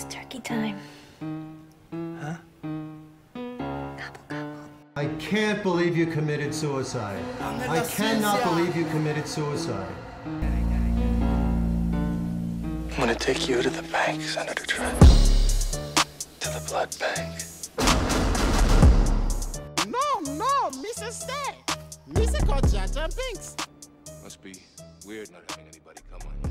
It's turkey time. Huh? Gobble, gobble. I can't believe you committed suicide. I cannot believe you committed suicide. I'm gonna take you to the bank, Senator Trent. To the blood bank. No, no, Mrs. Stay. Mr. got Jar Jar Binks. Must be weird not having anybody come on you.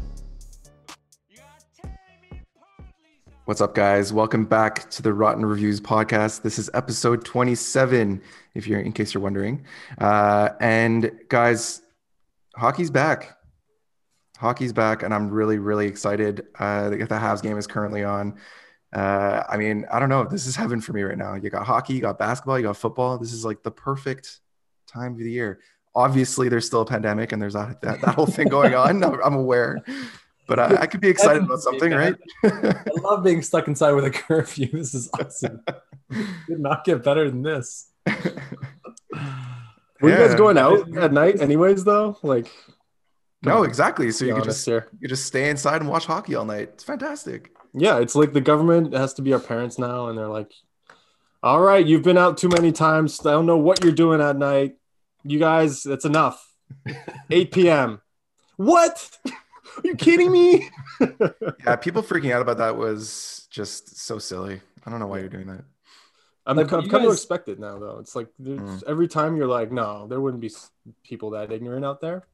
What's up, guys? Welcome back to the Rotten Reviews podcast. This is episode 27, if you're in case you're wondering. Uh, and guys, hockey's back. Hockey's back, and I'm really, really excited. Uh, the Habs game is currently on. Uh, I mean, I don't know. This is heaven for me right now. You got hockey, you got basketball, you got football. This is like the perfect time of the year. Obviously, there's still a pandemic and there's that, that, whole thing going on. I'm aware, but I, I could be excited about something, right? I love being stuck inside with a curfew. This is awesome. Did not get better than this. Were you guys going out at night, anyways? Though, like, no, exactly. So you can just here. you just stay inside and watch hockey all night. It's fantastic. yeah, it's like the government has to be our parents now, and they're like, "All right, you've been out too many times. I don't know what you're doing at night. You guys, that's enough. 8 p.m. What? Are you kidding me? Yeah, people freaking out about that was just so silly. I don't know why you're doing that. I'm, Like, I've you come to guys- expect it now, though. It's like Mm. every time you're like, no, there wouldn't be people that ignorant out there.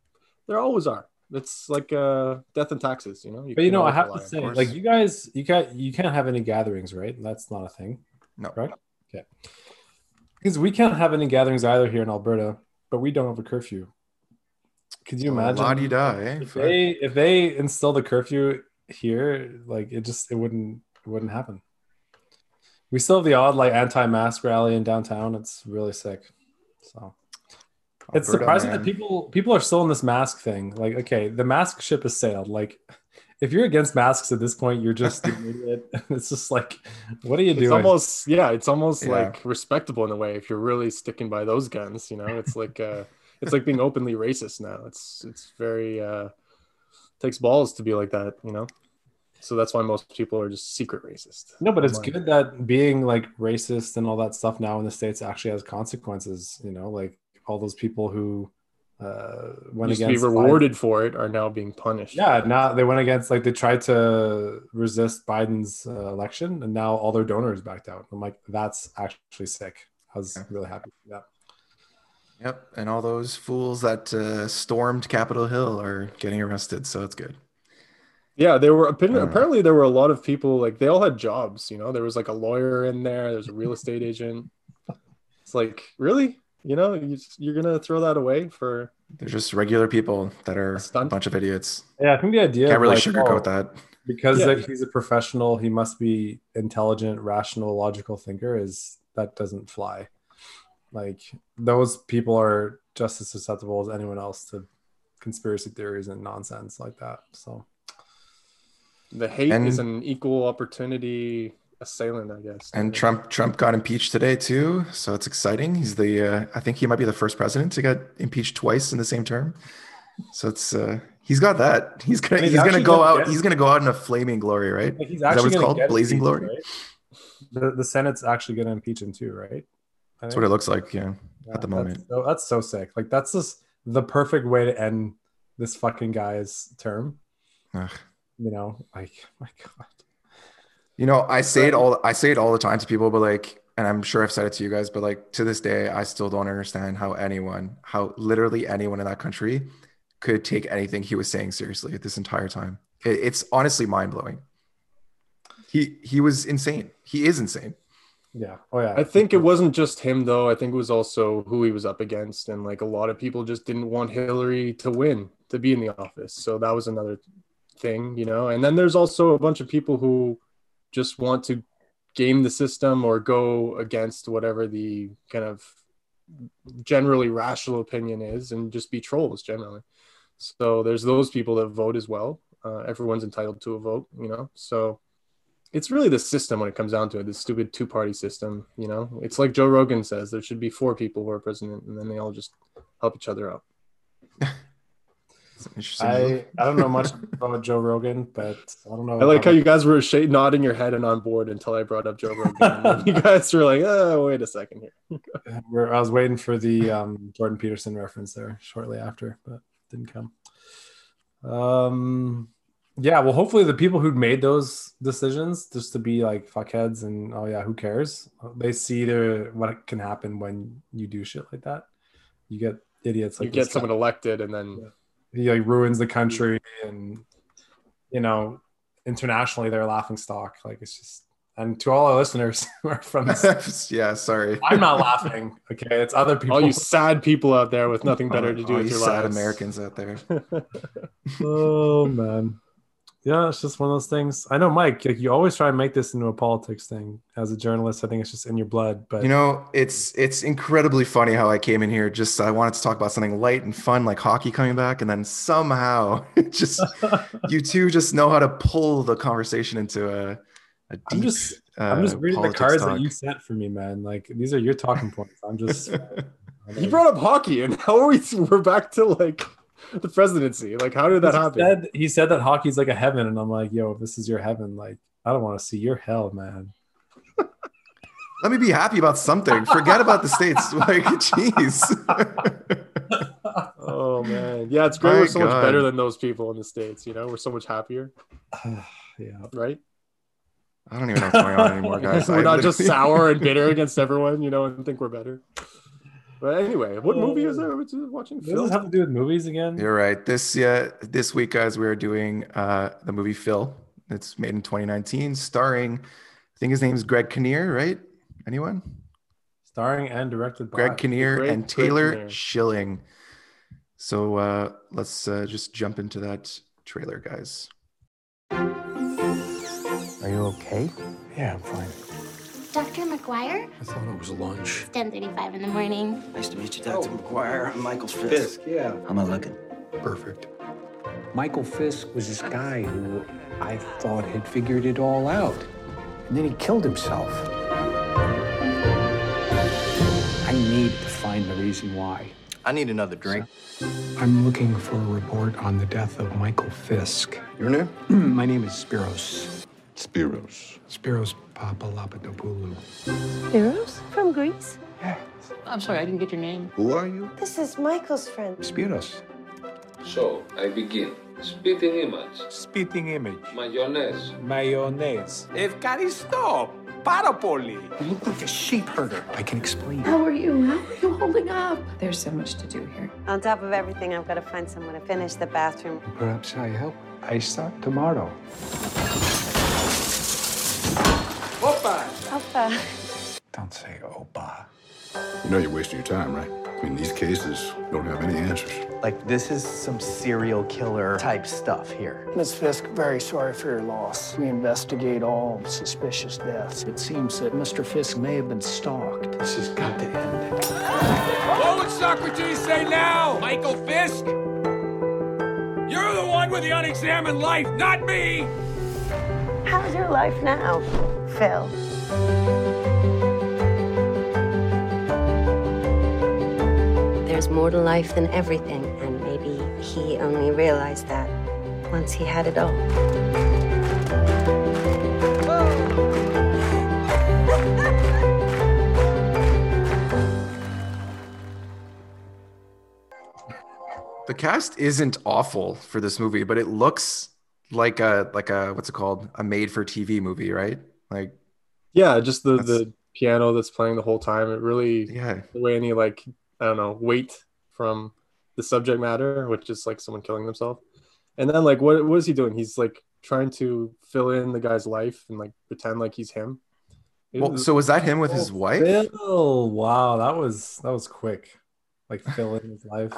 There always are. It's like uh, death and taxes, you know. But you know, I have to on say, like you guys, you can't you can't have any gatherings, right? That's not a thing, No. correct? Okay. Because we can't have any gatherings either here in Alberta, but we don't have a curfew. Could you imagine La di da, eh? if they if they instill the curfew here? Like it just it wouldn't it wouldn't happen. We still have the odd like anti-mask rally in downtown. It's really sick. So it's Alberta, surprising man. that people people are still in this mask thing. Like, okay, the mask ship has sailed. Like, if you're against masks at this point, you're just an idiot. It's just like, what are you It's doing? almost yeah, it's almost Yeah. like respectable in a way if you're really sticking by those guns, you know. It's like uh it's like being openly racist now. It's it's very uh takes balls to be like that, you know. So that's why most people are just secret racist. no, but it's online. good that being like racist and all that stuff now in the states actually has consequences. You know, like all those people who uh, went Used to be against Biden- rewarded for it are now being punished. Yeah, now they went against like they tried to resist Biden's uh, election, and now all their donors backed out. I'm like, that's actually sick. I was Yeah. really happy. that. Yep, and all those fools that uh, stormed Capitol Hill are getting arrested, so it's good. Yeah, there were apparently, Uh. apparently there were a lot of people like they all had jobs, you know. There was like a lawyer in there, there's a real estate agent. It's like, really? You know, you, you're going to throw that away for They're just regular people that are a Stunt. bunch of idiots. Yeah, I think the idea Can't really like, sugarcoat oh, that. because Yeah. that he's a professional, he must be intelligent, rational, logical thinker. Is that doesn't fly? Like those people are just as susceptible as anyone else to conspiracy theories and nonsense like that. So the hate And- is an equal opportunity assailant, I guess. And Trump Trump got impeached today too, so it's exciting. He's the uh, I think he might be the first president to get impeached twice in the same term. So it's uh, he's got that. He's gonna he's he's, gonna go gonna out. get- He's gonna go out in a flaming glory, right? like he's that actually what it's called? Blazing impeached, glory? right? The the Senate's actually going to impeach him too, right? That's what it looks like. Yeah. Yeah, at the that's moment. so, that's so sick. Like that's just the perfect way to end this fucking guy's term. Ugh. You know, like oh my god. You know, I say it all. I say it all the time to people, but like, and I'm sure I've said it to you guys, but like to this day, I still don't understand how anyone, how literally anyone in that country, could take anything he was saying seriously this entire time. It, it's honestly mind blowing. He he was insane. He is insane. Yeah. Oh yeah. I think it wasn't just him though. I think it was also who he was up against, and like a lot of people just didn't want Hillary to win to be in the office. So that was another thing, you know. And then there's also a bunch of people who just want to game the system or go against whatever the kind of generally rational opinion is, and just be trolls generally. So there's those people that vote as well. Uh, everyone's entitled to a vote, you know. So it's really the system when it comes down to it, the stupid two party system, you know. It's like Joe Rogan says there should be four people who are president and then they all just help each other out. Interesting I. I don't know much about Joe Rogan, but I don't know. I like how you guys were sh- nodding your head and on board until I brought up Joe Rogan. You guys were like, "Oh, wait a second here." We're, I was waiting for the um, Jordan Peterson reference there shortly after, but didn't come. Um, yeah, well, hopefully the people who made those decisions just to be like fuckheads and oh yeah, who cares? They see the what can happen when you do shit like that. You get idiots like you get this guy. someone elected, and then he like ruins the country and you know internationally they're a laughing stock like it's just and to all our listeners who are from this yeah, sorry. i'm not laughing okay it's other people all you sad people out there with nothing better to do All with you your sad lives. Americans out there. oh man yeah it's just one of those things i know mike like you always try and make this into a politics thing as a journalist i think it's just in your blood but You know, it's it's incredibly funny how I came in here just I wanted to talk about something light and fun like hockey coming back, and then somehow it just you two just know how to pull the conversation into a, a deep. i'm just i'm just uh, reading the cards talk. that you sent for me man like these are your talking points i'm just you brought up hockey, and how are we? We're back to like the presidency. Like, how did that he happen? said, he said that hockey's like a heaven, and I'm like, yo, if this is your heaven, like I don't want to see your hell, man. Let me be happy about something. Forget about the states. Like, jeez. Oh man, yeah, it's great. My we're so God. much better than those people in the states. You know, we're so much happier, yeah. right? I don't even know what's going on anymore, guys. we're I not just sour and bitter against everyone, you know, and think we're better. But anyway, what movie is there? What's it- watching? Does this Phil? have to do with movies again? You're right. This yeah, this week, guys, we are doing uh the movie Phil. It's made in 2019, starring I think his name is Greg Kinnear, right? Anyone? Starring and directed by Greg Kinnear great and Taylor Kinnear. Schilling. So uh let's uh, just jump into that trailer, guys. Are you okay? Yeah, I'm fine. Dr. McGuire? I thought it was lunch. It's 10.35 in the morning. Nice to meet you, Dr. Oh, McGuire. I'm Michael Fisk. Fisk. yeah. How am I looking? Perfect. Michael Fisk was this guy who I thought had figured it all out. And then he killed himself. I need to find the reason why. I need another drink. I'm looking for a report on the death of Michael Fisk. Your name? My name is Spiros. Spiros. Spiros Papalapatopoulou. Spiros? From Greece? Yes. I'm sorry, I didn't get your name. Who are you? This is Michael's friend. Spiros. So, I begin. Spitting image. Spitting image. Mayonnaise. Mayonnaise. Evkaristo. Parapoli. You look like a sheep herder. I can explain. How are you? How are you holding up? There's so much to do here. On top of everything, I've got to find someone to finish the bathroom. Perhaps I help. I start tomorrow. Opa! Opa. Don't say opa. You know you're wasting your time, right? I mean, these cases don't have any answers. Like, this is some serial killer type stuff here. Ms. Fisk, very sorry for your loss. We investigate all suspicious deaths. It seems that Mr. Fisk may have been stalked. This has got to end. What would Socrates say now, Michael Fisk? You're the one with the unexamined life, not me! How's your life now, Phil? There's more to life than everything, and maybe he only realized that once he had it all. The cast isn't awful for this movie, but it looks like a like a what's it called? A made for TV movie, right? Like Yeah, just the That's- the piano that's playing the whole time. It really yeah. the way any like I don't know weight from the subject matter, which is like someone killing themselves. And then like what what is he doing? He's like trying to fill in the guy's life and like pretend like he's him. Well, was- so was that him with oh, his wife? Phil, wow, that was that was quick. Like fill in his life,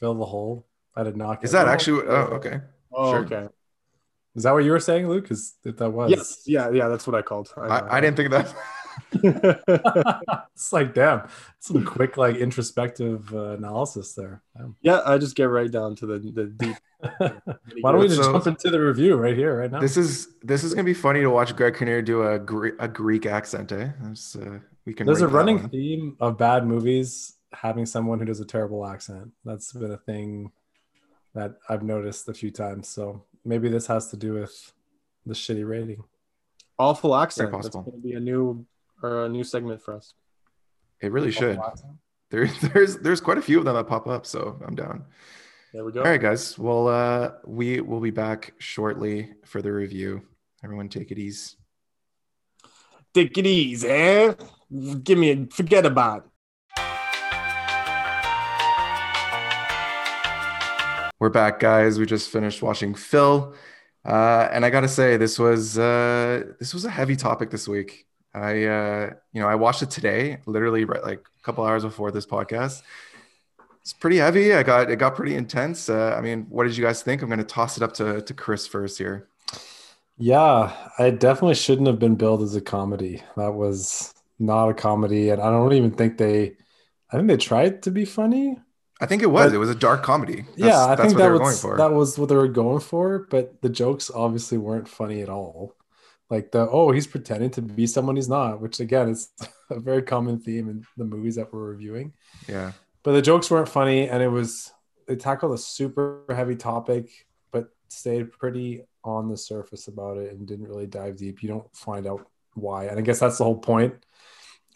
fill the hole. I did not. Is that actually? Oh, okay. oh, sure. okay. Is that what you were saying, Luke? Is that that was? Yes, yeah, yeah, that's what I called. know. I, I didn't think that. it's like damn, some quick like introspective uh, analysis there. Damn. yeah, I just get right down to the the deep. Why don't we just So- jump into the review right here, right now? This is this is gonna be funny to watch Greg Kinnear do a Gre- a Greek accent. Eh? There's, uh, we can. There's a running one. theme of bad movies having someone who does a terrible accent. That's been a thing that I've noticed a few times. So maybe this has to do with the shitty rating. Awful accent. That's possible. going to be a new or a new segment for us. It really Oh, should. There, there's there's quite a few of them that pop up, so I'm down. There we go. All right, guys. Well, uh, we will be back shortly for the review. Everyone, take it easy. Take it easy, eh? Give me a forget about. it. We're back, guys. We just finished watching Phil, uh, and I gotta say, this was uh, this was a heavy topic this week. I, uh, you know, I watched it today, literally right, like a couple hours before this podcast. It's pretty heavy. I got it got pretty intense. Uh, I mean, what did you guys think? I'm gonna toss it up to to Chris first here. Yeah, I definitely shouldn't have been billed as a comedy. That was not a comedy, and I don't even think they. I think they tried to be funny. I think it was. But- it was a dark comedy. That's, yeah, I think what that they were was going for. that was what they were going for. But the jokes obviously weren't funny at all. Like the oh, he's pretending to be someone he's not, which again is a very common theme in the movies that we're reviewing. yeah. But the jokes weren't funny, and it was they tackled a super heavy topic, but stayed pretty on the surface about it and didn't really dive deep. You don't find out why, and I guess that's the whole point.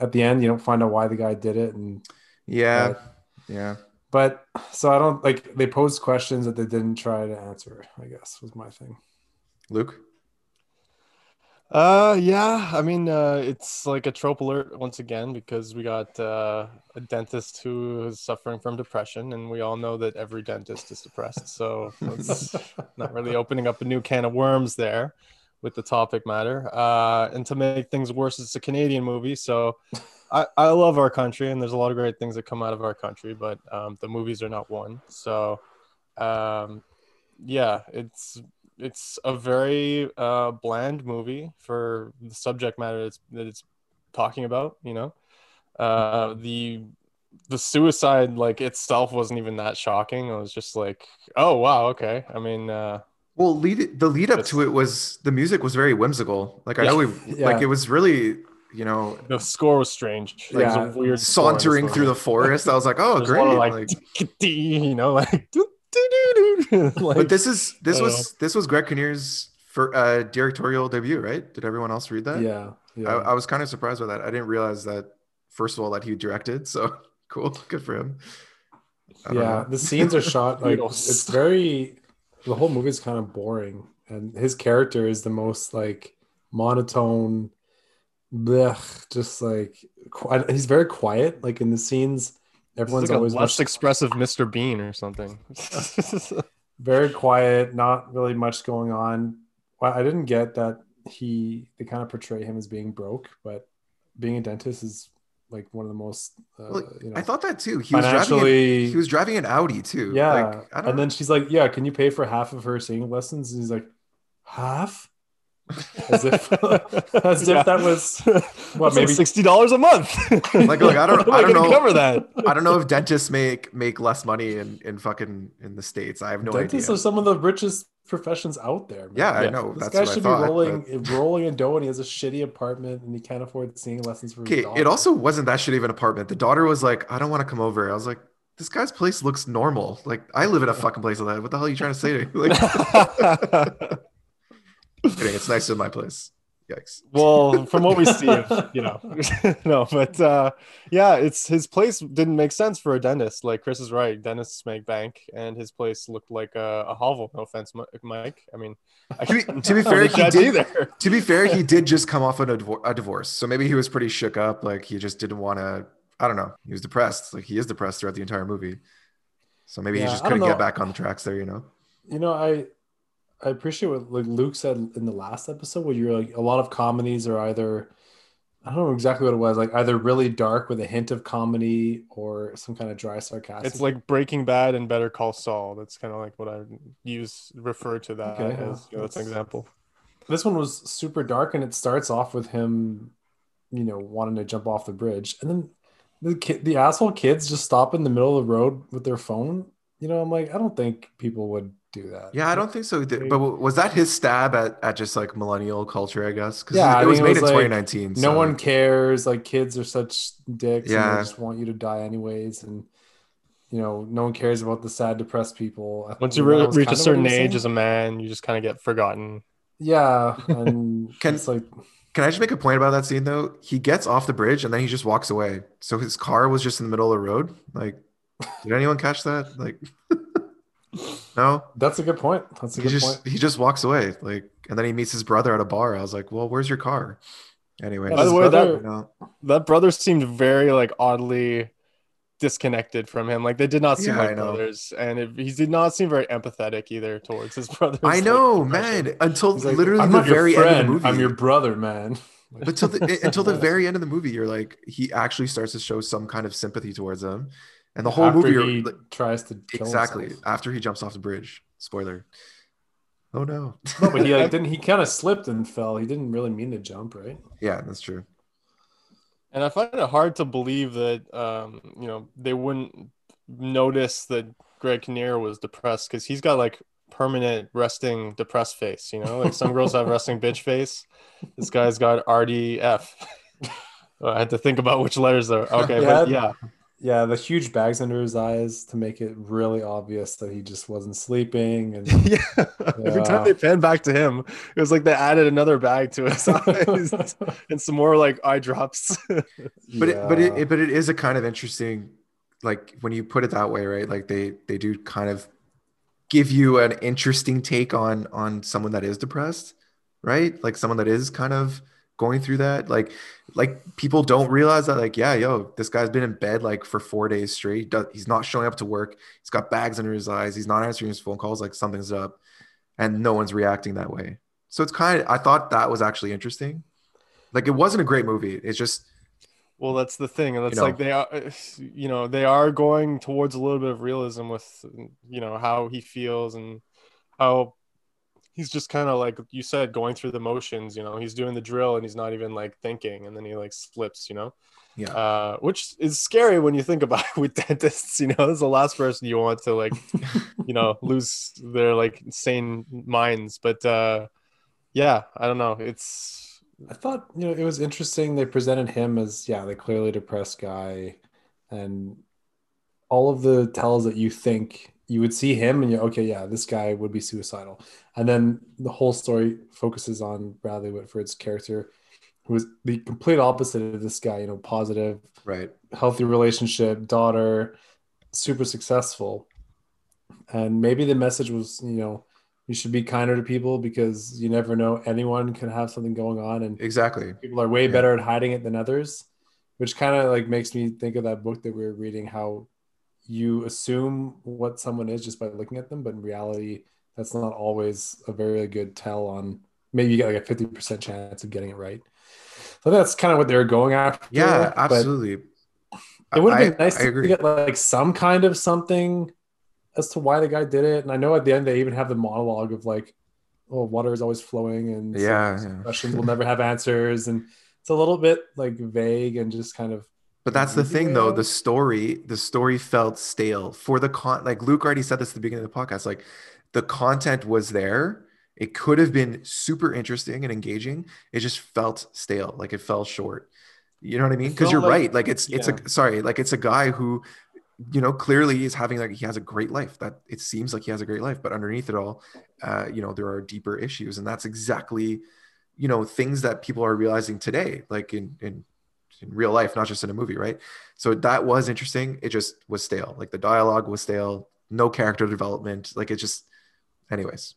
At the end, you don't find out why the guy did it, and Yeah. but- Yeah. But so I don't like they posed questions that they didn't try to answer. I guess was my thing. Luke. Uh, yeah. I mean, uh, it's like a trope alert once again because we got uh, a dentist who is suffering from depression, and we all know that every dentist is depressed. So it's not really opening up a new can of worms there with the topic matter. Uh, and to make things worse, it's a Canadian movie, so I, I love our country, and there's a lot of great things that come out of our country, but um, the movies are not one. So, um, yeah, it's it's a very uh, bland movie for the subject matter that's, that it's talking about. You know, uh, the the suicide like itself wasn't even that shocking. It was just like, oh wow, okay. I mean, uh, Well, lead the lead up to it was the music was very whimsical. Like I know we like it was really you know the score was strange. Like, it was a weird score in the sauntering through the forest. I was like, oh There's great. of, like, like, you know, like, doo, doo, doo, doo. like but this is this I don't was this was Greg Kinnear's for uh, directorial debut, right? Did everyone else read that? Yeah, yeah. I, I was kind of surprised by that. I didn't realize that first of all that he directed. So cool, good for him. I yeah, know. the scenes are shot like it's very. The whole movie is kind of boring, and his character is the most like monotone. Blech, just like qui- he's very quiet. Like in the scenes, everyone's like always less much, expressive Mr. Bean or something. very quiet. Not really much going on. I didn't get that he they kind of portray him as being broke, but being a dentist is like one of the most. Uh, Well, you know, I thought that too. He was driving. financially- An, he was driving an Audi too. Yeah. Like, I don't and then she's like, Yeah, can you pay for half of her singing lessons? And he's like, Half? As if as Yeah. if that was what That's like maybe sixty dollars a month. like look, I don't, How I don't gonna know. cover that. I don't know if dentists make make less money in in fucking in the states. I have no dentists idea. Dentists are some of the richest professions out there. man. Yeah, I know. This That's guy what I should thought. be but- rolling rolling in dough and he has a shitty apartment and he can't afford singing lessons for his Okay, it also wasn't that shitty of an apartment. The daughter was like, "I don't want to come over." I was like, "This guy's place looks normal. Like, I live in a fucking place like that. What the hell are you trying to say to me?" Like, kidding. It's nice in my place. Yikes. well, from what we see, of, you know, no, but uh, yeah, it's his place didn't make sense for a dentist. Like Chris is right, dentists make bank, and his place looked like a, a hovel. No offense, Mike. I mean, I To be, to be fair, he did. either. To be fair, he did just come off a, a divorce, so maybe he was pretty shook up. Like he just didn't want to. I don't know. He was depressed. Like he is depressed throughout the entire movie. So maybe Yeah, he just couldn't get back on the tracks there. You know. you know, I I appreciate what like Luke said in the last episode where you're like a lot of comedies are either I don't know exactly what it was, like either really dark with a hint of comedy or some kind of dry sarcasm. It's like Breaking Bad and Better Call Saul. That's kind of like what I use refer to that Okay, yeah. as. You know, that's an example. this one was super dark and it starts off with him, you know, wanting to jump off the bridge. And then the kid the asshole kids just stop in the middle of the road with their phone. You know, I'm like, I don't think people would do that. Yeah, I don't think so. But was that his stab at, at just like millennial culture? I guess because Yeah, it I was mean, made in like, 2019. No so- one cares. Like kids are such dicks. Yeah, and they just want you to die anyways. And you know, no one cares about the sad, depressed people. I Once think you re- reach a certain age as a man, you just kind of get forgotten. yeah, and Can- it's like Can I just make a point about that scene though? He gets off the bridge and then he just walks away. So his car was just in the middle of the road. Like, did anyone catch that? Like, no. that's a good point. That's a He good just point. he just walks away. Like, and then he meets his brother at a bar. I was like, well, where's your car? Anyway, By the way, brother- that you know, that brother seemed very like oddly disconnected from him. Like they did not seem Yeah, like know. brothers, and it, he did not seem very empathetic either towards his brother. I know, man. Until like, literally I'm the not your very end of the movie. I'm your brother, man. but until the, until the very end of the movie, you're like, he actually starts to show some kind of sympathy towards him, and the whole After movie, he like, tries to kill exactly himself. after he jumps off the bridge. Spoiler. Oh no. No, but he like didn't. He kind of slipped and fell. He didn't really mean to jump, right? yeah, that's true. And I find it hard to believe that um, you know they wouldn't notice that Greg Kinnear was depressed because he's got like permanent resting depressed face. You know, like some girls have resting bitch face. This guy's got RDF. I had to think about which letters are okay, but yeah, yeah. The huge bags under his eyes to make it really obvious that he just wasn't sleeping. And yeah. Every time they pan back to him, it was like they added another bag to his eyes and some more like eye drops. but it, but it, it but it is a kind of interesting like when you put it that way right like they they do kind of give you an interesting take on on someone that is depressed right like someone that is kind of going through that like like people don't realize that like yeah yo this guy's been in bed like for four days straight he's not showing up to work he's got bags under his eyes he's not answering his phone calls like something's up and no one's reacting that way so it's kind of i thought that was actually interesting like it wasn't a great movie it's just Well, that's the thing, and that's know. like they are, you know, they are going towards a little bit of realism with, you know, how he feels and how he's just kind of like you said, going through the motions. You know, he's doing the drill and he's not even like thinking, and then he like slips. You know, yeah, uh, which is scary when you think about it with dentists. You know, it's the last person you want to like, you know, lose their like sane minds. But uh, yeah, I don't know. It's I thought you know it was interesting. They presented him as yeah, the clearly depressed guy, and all of the tells that you think you would see him and you okay, yeah, this guy would be suicidal, and then the whole story focuses on Bradley Whitford's character, who is the complete opposite of this guy. You know, positive, right, healthy relationship, daughter, super successful, and maybe the message was you know you should be kinder to people because you never know anyone can have something going on and exactly. people are way better at hiding it than others which kind of like makes me think of that book that we were reading how you assume what someone is just by looking at them but in reality that's not always a very good tell on maybe you get like a 50% chance of getting it right so that's kind of what they're going after yeah absolutely it would have been nice to get like some kind of something as to why the guy did it. And I know at the end they even have the monologue of like, "Oh, water is always flowing, and Yeah, yeah. questions will never have answers." And it's a little bit like vague and just kind of. But that's the thing, though. The story, the story felt stale for the con. Like Luke already said this at the beginning of the podcast. Like the content was there. It could have been super interesting and engaging. It just felt stale. Like it fell short. You know what I mean? Because you're like- right. Like it's it's a sorry. Like it's a guy who, you know, clearly is having like he has a great life. That it seems like he has a great life, but underneath it all, uh, you know, there are deeper issues, and that's exactly, you know, things that people are realizing today, like in in in real life, not just in a movie, right? So that was interesting. It just was stale. Like the dialogue was stale, no character development. Like it just, anyways.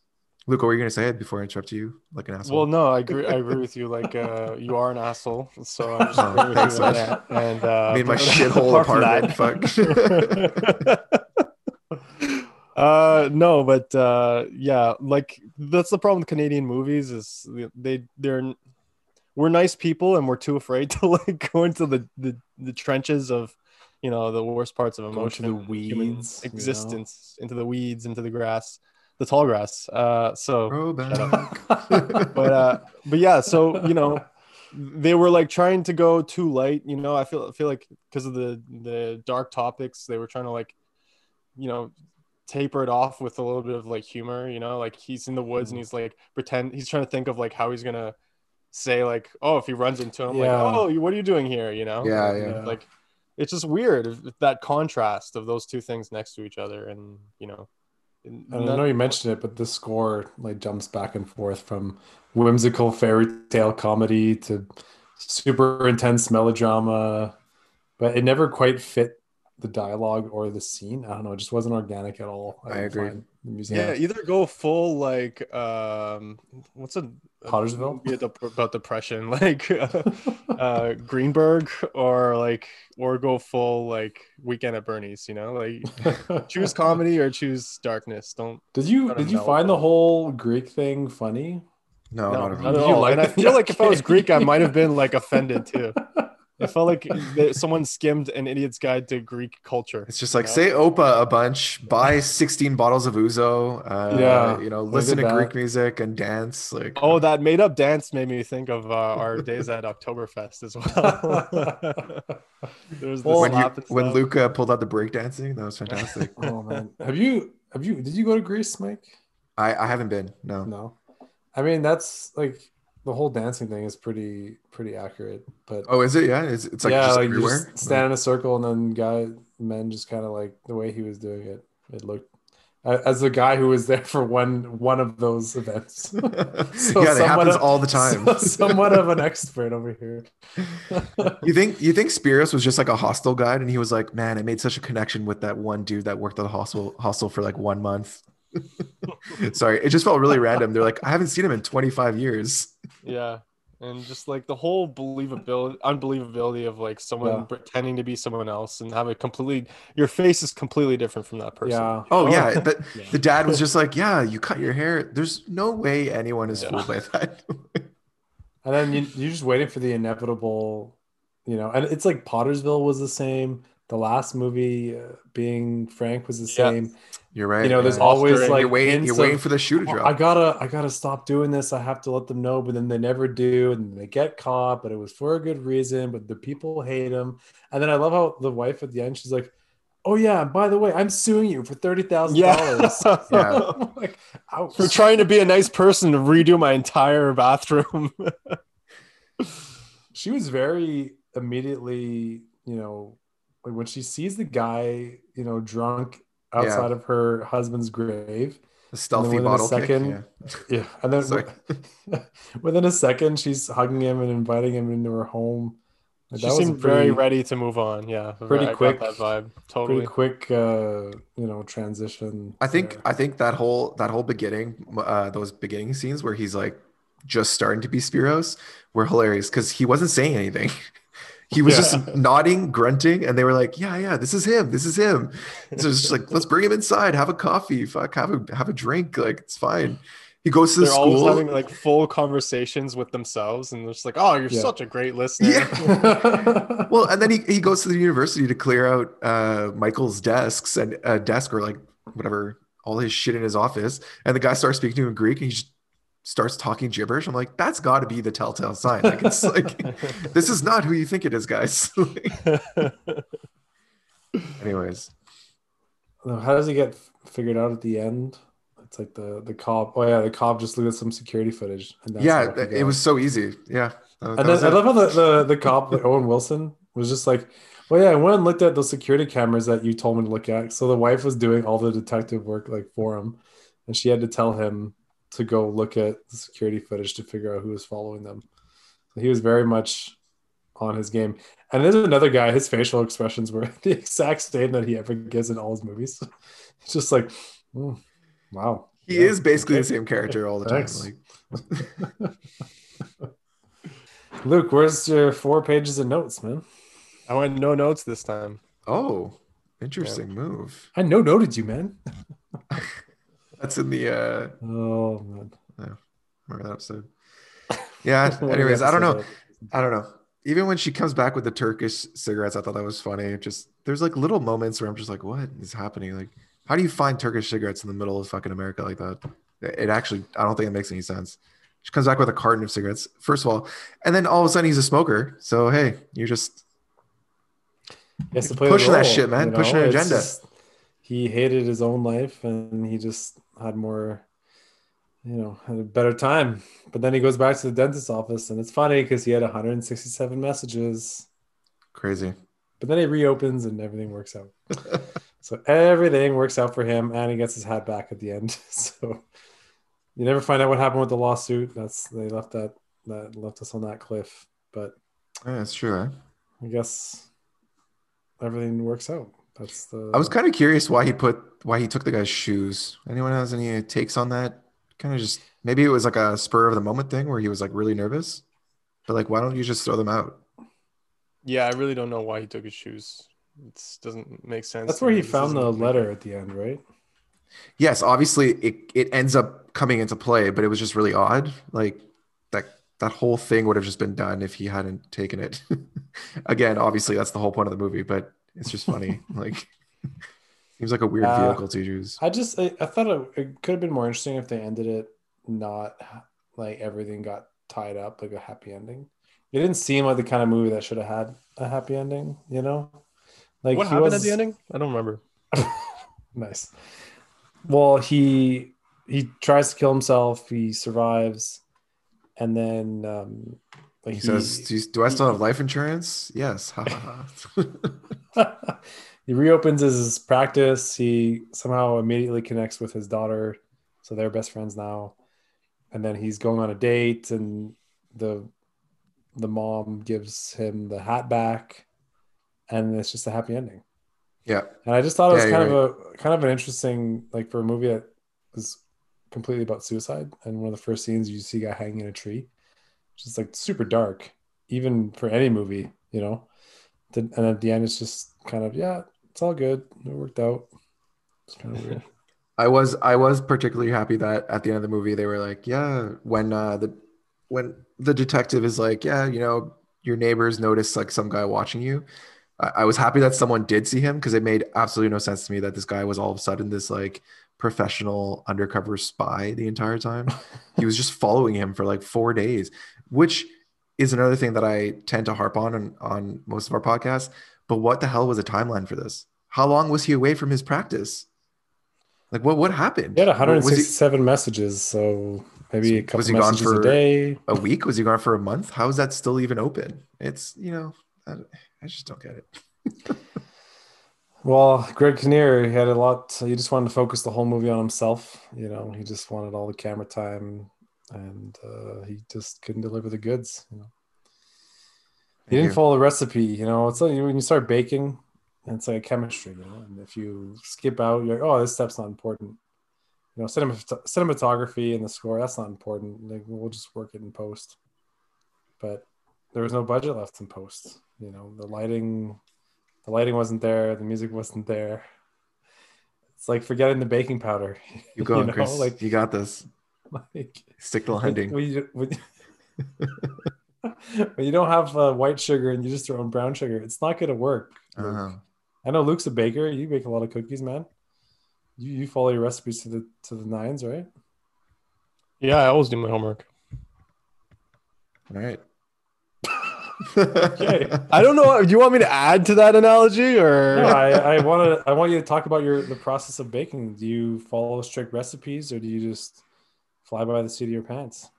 Luke, what were you gonna say before I interrupt you like an asshole? Well, no, I agree. I agree with you. Like, uh, you are an asshole, so I'm just Oh, agreeing with you on that. And uh, Me and my shithole apart from apartment, that- uh, no, but uh, yeah, like that's the problem with Canadian movies is they they're we're nice people and we're too afraid to like go into the the, the trenches of you know the worst parts of Go into emotion, the human weeds, you know? existence, into the weeds, into the grass, the tall grass. Uh, so but uh but yeah so you know they were like trying to go too light you know i feel I feel like because of the the dark topics they were trying to like you know taper it off with a little bit of like humor you know like he's in the woods and Mm. he's like pretend he's trying to think of like how he's gonna say like oh if he runs into him Yeah. like oh what are you doing here you know Yeah, yeah. like it's just weird that contrast of those two things next to each other, and you know. And I know you mentioned it, but the score like jumps back and forth from whimsical fairy tale comedy to super intense melodrama, but it never quite fit the dialogue or the scene. I don't know, it just wasn't organic at all. I didn't agree. find. Yeah, either go full like um, what's a a Pottersville? movie about about depression like uh, uh, Greenberg, or like or go full like Weekend at Bernie's. You know, like choose comedy or choose darkness. Don't. Did you did you know. find the whole Greek thing funny? No, No, not at not all. at You all. like and I feel like if I was Greek, I might have been like offended too. I felt like that someone skimmed an idiot's guide to Greek culture. It's just like you know? say Opa a bunch, buy 16 bottles of ouzo, uh, Yeah, you know, listen to that. Greek music and dance. Like, Oh, that made up dance made me think of uh, our days at Oktoberfest as well. there was the when, you, when. Luca pulled out the breakdancing, that was fantastic. Oh man, have you have you did you go to Greece, Mike? I, I haven't been, no. No, I mean that's like the whole dancing thing is pretty pretty accurate. But Oh, is it? Yeah, it's, it's like yeah, just like you everywhere. just stand in a circle and then guy men just kind of like the way he was doing it. It looked as the guy who was there for one one of those events. So yeah, that happens of- all the time. so- somewhat of an expert over here. you think you think Spiros was just like a hostel guide, and he was like, "Man, I made such a connection with that one dude that worked at the hostel hostel for like one month." Sorry, it just felt really random. They're like, "I haven't seen him in 25 years." Yeah. And just like the whole believability, unbelievability of like someone Yeah. pretending to be someone else and have a completely, your face is completely different from that person. Yeah. Oh yeah, oh. but Yeah. the dad was just like, "Yeah, you cut your hair." There's no way anyone is Yeah. fooled by that. And then you, you're just waiting for the inevitable, you know. And it's like Pottersville was the same. The last movie uh, being Frank was the Yeah. same. You're right. You know, there's yeah. always like you're waiting. You're waiting of, for the shoe to "Oh, drop. I gotta, I gotta stop doing this. I have to let them know, but then they never do, and they get caught. But it was for a good reason. But the people hate him. And then I love how the wife at the end, she's like, "Oh yeah, by the way, I'm suing you for thirty thousand Yeah. dollars." Yeah. like, ouch. For trying to be a nice person to redo my entire bathroom. she was very immediately, you know, like when she sees the guy, you know, drunk outside of her husband's grave. The stealthy within a second- kick. Yeah, and then within a second, she's hugging him and inviting him into her home. Like, she that was seemed pretty, very ready to move on. Yeah. pretty I quick- that vibe. Totally. pretty quick, uh, you know, transition. I think there. I think that whole that whole beginning, uh, those beginning scenes where he's like just starting to be Spiros were hilarious because he wasn't saying anything. He was Yeah. just nodding, grunting, and they were like, "Yeah, yeah, this is him. This is him." So it's just like, "Let's bring him inside. Have a coffee. Fuck, have a have a drink. Like it's fine." He goes to the They're always school. having like full conversations with themselves, and they're just like, "Oh, you're Yeah. such a great listener." Yeah. well, and then he, he goes to the university to clear out uh, Michael's desks and uh, desk or like whatever, all his shit in his office. And the guy starts speaking to him in Greek and he just starts talking gibberish. I'm like, that's got to be the telltale sign. Like, it's like, this is not who you think it is, guys. Anyways, How does he get figured out at the end? It's like the the cop. Oh yeah, the cop just looked at some security footage. And that's yeah, it was so easy. Yeah. that- And then I love how the, the, the cop, like Owen Wilson, was just like, Well, yeah, I went and looked at those security cameras that you told me to look at. So the wife was doing all the detective work like for him, and she had to tell him to go look at the security footage to figure out who was following them. So he was very much on his game. And there's another guy, his facial expressions were the exact same that he ever gives in all his movies. It's just like, mm, wow. He Yeah, is basically okay. the same character all the Thanks. time. Like, Luke, where's your four pages of notes, man? I went no notes this time. oh, interesting move. I no noted you, man. That's in the uh Oh man. yeah, remember that episode. Yeah. Anyways, I don't know. I don't know. Even when she comes back with the Turkish cigarettes, I thought that was funny. Just there's like little moments where I'm just like, what is happening? Like, how do you find Turkish cigarettes in the middle of fucking America like that? It actually, I don't think it makes any sense. She comes back with a carton of cigarettes, first of all, and then all of a sudden he's a smoker. So hey, you're just He has to Pushing that shit, man. Pushing an agenda. just- he hated his own life and he just had more, you know, had a better time. But then he goes back to the dentist's office and it's funny because he had 167 messages. crazy. But then it reopens and everything works out. so everything works out for him, and he gets his hat back at the end. So you never find out what happened with the lawsuit. That's they left that that left us on that cliff. But Yeah, that's true. Eh? I guess everything works out. That's the. I was kind of curious why he put why he took the guy's shoes. Anyone has any takes on that? Kind of just maybe it was like a spur of the moment thing where he was like really nervous. But like, why don't you just throw them out? Yeah, I really don't know why he took his shoes. It doesn't make sense. That's where he found the like- letter at the end, right? Yes, obviously it it ends up coming into play, but it was just really odd. Like that that whole thing would have just been done if he hadn't taken it. Again, obviously that's the whole point of the movie, but it's just funny. like seems like a weird Uh, vehicle to use. I just I, I thought it, it could have been more interesting if they ended it not like everything got tied up like a happy ending. It didn't seem like the kind of movie that should have had a happy ending, you know? Like what he happened at the ending? I don't remember. Nice. Well, he he tries to kill himself, he survives, and then um like He says, do, you- do I still have life insurance? Yes. Ha, ha, ha. he reopens his practice. He somehow immediately connects with his daughter, so they're best friends now. And then he's going on a date, and the the mom gives him the hat back, and it's just a happy ending. yeah. And I just thought it was Yeah, kind of a kind of an interesting like for a movie that was completely about suicide. And one of the first scenes you see a guy hanging in a tree, which is like super dark, even for any movie, you know. And at the end, it's just kind of yeah, it's all good. It worked out. It's kind of weird. I was I was particularly happy that at the end of the movie they were like, yeah, when uh the when the detective is like, yeah, you know, your neighbors noticed like some guy watching you. I, I was happy that someone did see him because it made absolutely no sense to me that this guy was all of a sudden this like professional undercover spy the entire time. he was just following him for like four days, which is another thing that I tend to harp on on, on most of our podcasts. But what the hell was a timeline for this? How long was he away from his practice? Like what what happened? He had Was he- 167 messages, so maybe a couple was he gone for a day. a week? Was he gone for a month? How is that still even open? It's you know, I, I just don't get it. Well, Greg Kinnear, he had a lot. He just wanted to focus the whole movie on himself. You know, he just wanted all the camera time, and uh, he just couldn't deliver the goods. You know, he didn't follow the recipe. You know, it's like when you start baking, it's like chemistry. You know, and if you skip out, you're like, oh, this step's not important. You know, cinemat- cinematography and the score that's not important. Like we'll just work it in post. But there was no budget left in post. You know, the lighting the lighting wasn't there the music wasn't there it's like forgetting the baking powder You go, know, Chris. like you got this. like Stick the when, when you, when, when you don't have uh, white sugar and you just throw in brown sugar it's not going to work Uh-huh. i know luke's a baker you bake a lot of cookies man you, you follow your recipes to the to the nines right Yeah, I always do my homework. All right. okay I don't know. Do you want me to add to that analogy or? no, I, I want to. I want you to talk about your the process of baking. Do you follow strict recipes, or do you just fly by the seat of your pants?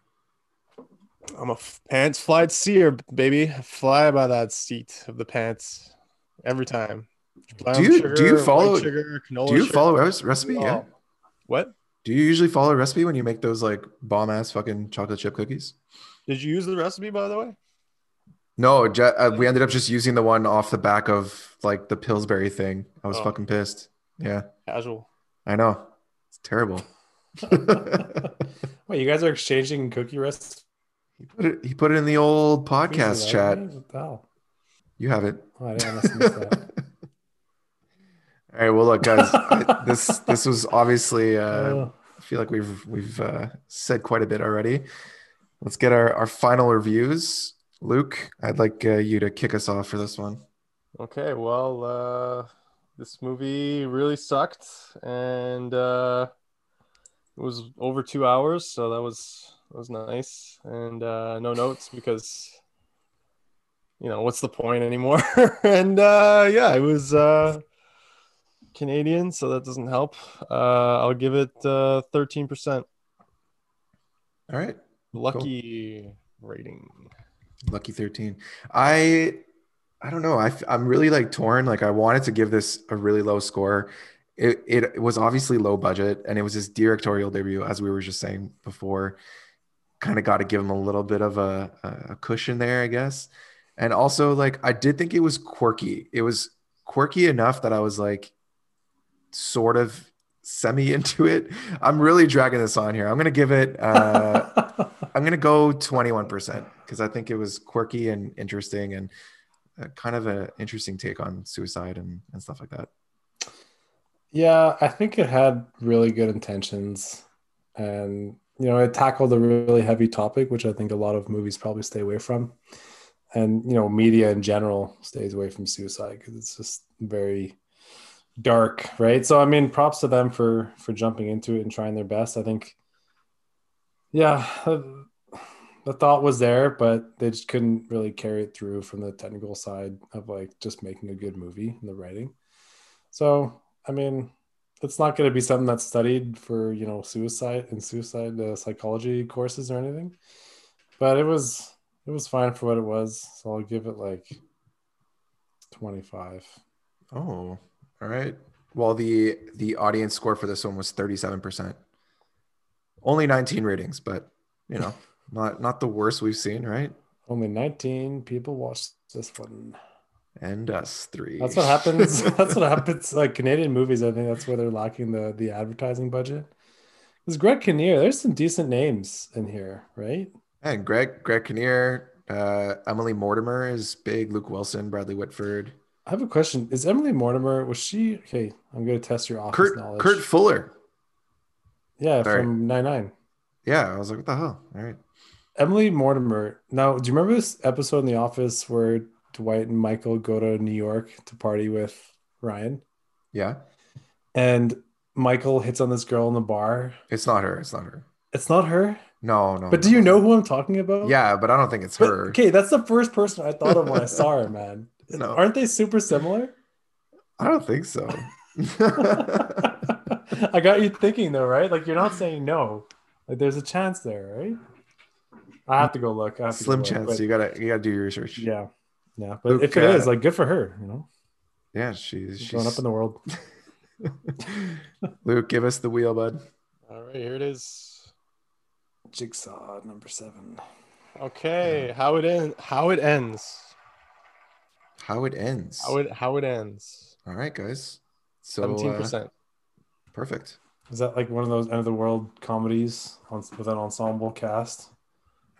I'm a f- pants flight seer, baby. Fly by that seat of the pants every time. Brown Do you sugar, do you follow sugar, do you sugar, follow a recipe? Yeah. Oh. What? Do you usually follow a recipe when you make those like bomb ass fucking chocolate chip cookies? Did you use the recipe by the way? No, Je- uh, we ended up just using the one off the back of like the Pillsbury thing. I was Oh. fucking pissed. Yeah, Casual. I know. It's terrible. Wait, you guys are exchanging cookie recipes? He put it, he put it in the old podcast chat. What the hell? You have it. Oh, I didn't I must have missed that. All right. Well, look, guys. I, this this was obviously. Uh, Oh. I feel like we've we've uh, said quite a bit already. Let's get our our final reviews. Luke, I'd like uh, you to kick us off for this one. Okay, well, uh, this movie really sucked, and uh, it was over two hours, so that was that was nice. And uh, no notes because you know what's the point anymore? and uh, yeah, it was uh, Canadian, so that doesn't help. Uh, I'll give it uh, thirteen percent. All right. Lucky rating. Lucky 13. I I don't know. I, I, am really like torn. Like I wanted to give this a really low score. It, it was obviously low budget and it was his directorial debut, as we were just saying before. Kind of got to give him a little bit of a, a cushion there, I guess. And also, like, I did think it was quirky. It was quirky enough that I was like, sort of semi into it. I'm really dragging this on here. I'm gonna give it. Uh, I'm gonna go 21 percent because I think it was quirky and interesting and uh, kind of an interesting take on suicide and, and stuff like that. Yeah, I think it had really good intentions, and you know, it tackled a really heavy topic, which I think a lot of movies probably stay away from, and you know, media in general stays away from suicide because it's just very dark, right? So I mean, props to them for for jumping into it and trying their best. I think, yeah, the thought was there, but they just couldn't really carry it through from the technical side of like just making a good movie and the writing. So I mean, it's not going to be something that's studied for you know suicide and suicide uh, psychology courses or anything, but it was it was fine for what it was. So I'll give it like twenty five. Oh, all right. Well, the the audience score for this one was 37%. Only 19 ratings, but you know, not not the worst we've seen, right? Only 19 people watched this one. And us three. That's what happens. that's what happens. Like Canadian movies, I think that's where they're lacking the the advertising budget. Because Greg Kinnear, there's some decent names in here, right? And Greg Greg Kinnear, uh, Emily Mortimer is big. Luke Wilson, Bradley Whitford. I have a question. Is Emily Mortimer was she okay? I'm going to test your office Kurt, knowledge. Kurt Fuller. Yeah, Sorry. from Nine Nine. Yeah, I was like, what the hell? All right. Emily Mortimer. Now, do you remember this episode in The Office where Dwight and Michael go to New York to party with Ryan? Yeah. And Michael hits on this girl in the bar. It's not her. It's not her. It's not her. No, no. But no. do you know who I'm talking about? Yeah, but I don't think it's her. Okay, that's the first person I thought of when I saw her, man. No. Aren't they super similar? I don't think so. I got you thinking though, right? Like you're not saying no. Like there's a chance there, right? I have to go look. Slim look, chance. but, you gotta you gotta do your research. Yeah, yeah. But Luke, if it uh, is, like, good for her. You know. Yeah, she's, she's going up in the world. Luke, give us the wheel, bud. All right, here it is. Jigsaw number seven. Okay, how it ends. How it ends. How it ends. How it how it ends. All right, guys. So seventeen uh, percent. Perfect. Is that like one of those end of the world comedies on, with an ensemble cast?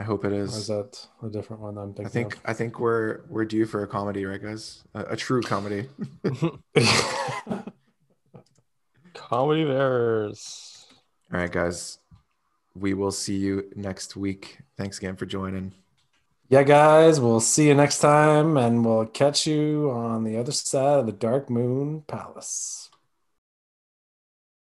I hope it is. Or is that a different one? I'm thinking. I think of? I think we're we're due for a comedy, right, guys? A, a true comedy. comedy bears. All right, guys. We will see you next week. Thanks again for joining. Yeah, guys, we'll see you next time and we'll catch you on the other side of the Dark Moon Palace.